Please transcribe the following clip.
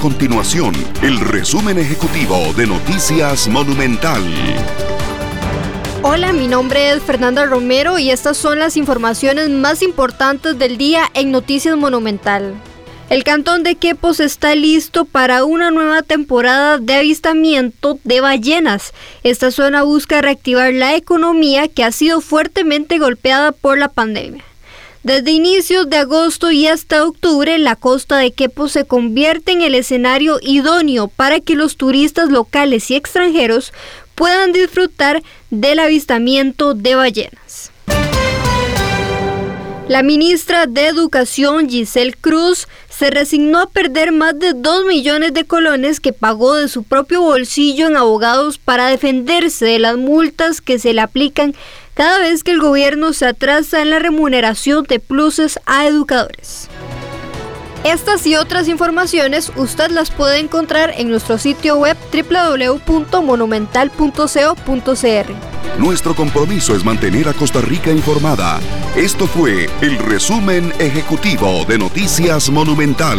Continuación, el resumen ejecutivo de Noticias Monumental. Hola, mi nombre es Fernanda Romero y estas son las informaciones más importantes del día en Noticias Monumental. El cantón de Quepos está listo para una nueva temporada de avistamiento de ballenas. Esta zona busca reactivar la economía que ha sido fuertemente golpeada por la pandemia. Desde inicios de agosto y hasta octubre, la costa de Quepos se convierte en el escenario idóneo para que los turistas locales y extranjeros puedan disfrutar del avistamiento de ballenas. La ministra de Educación, Giselle Cruz, se resignó a perder más de 2 millones de colones que pagó de su propio bolsillo en abogados para defenderse de las multas que se le aplican cada vez que el gobierno se atrasa en la remuneración de pluses a educadores. Estas y otras informaciones usted las puede encontrar en nuestro sitio web www.monumental.co.cr. Nuestro compromiso es mantener a Costa Rica informada. Esto fue el resumen ejecutivo de Noticias Monumental.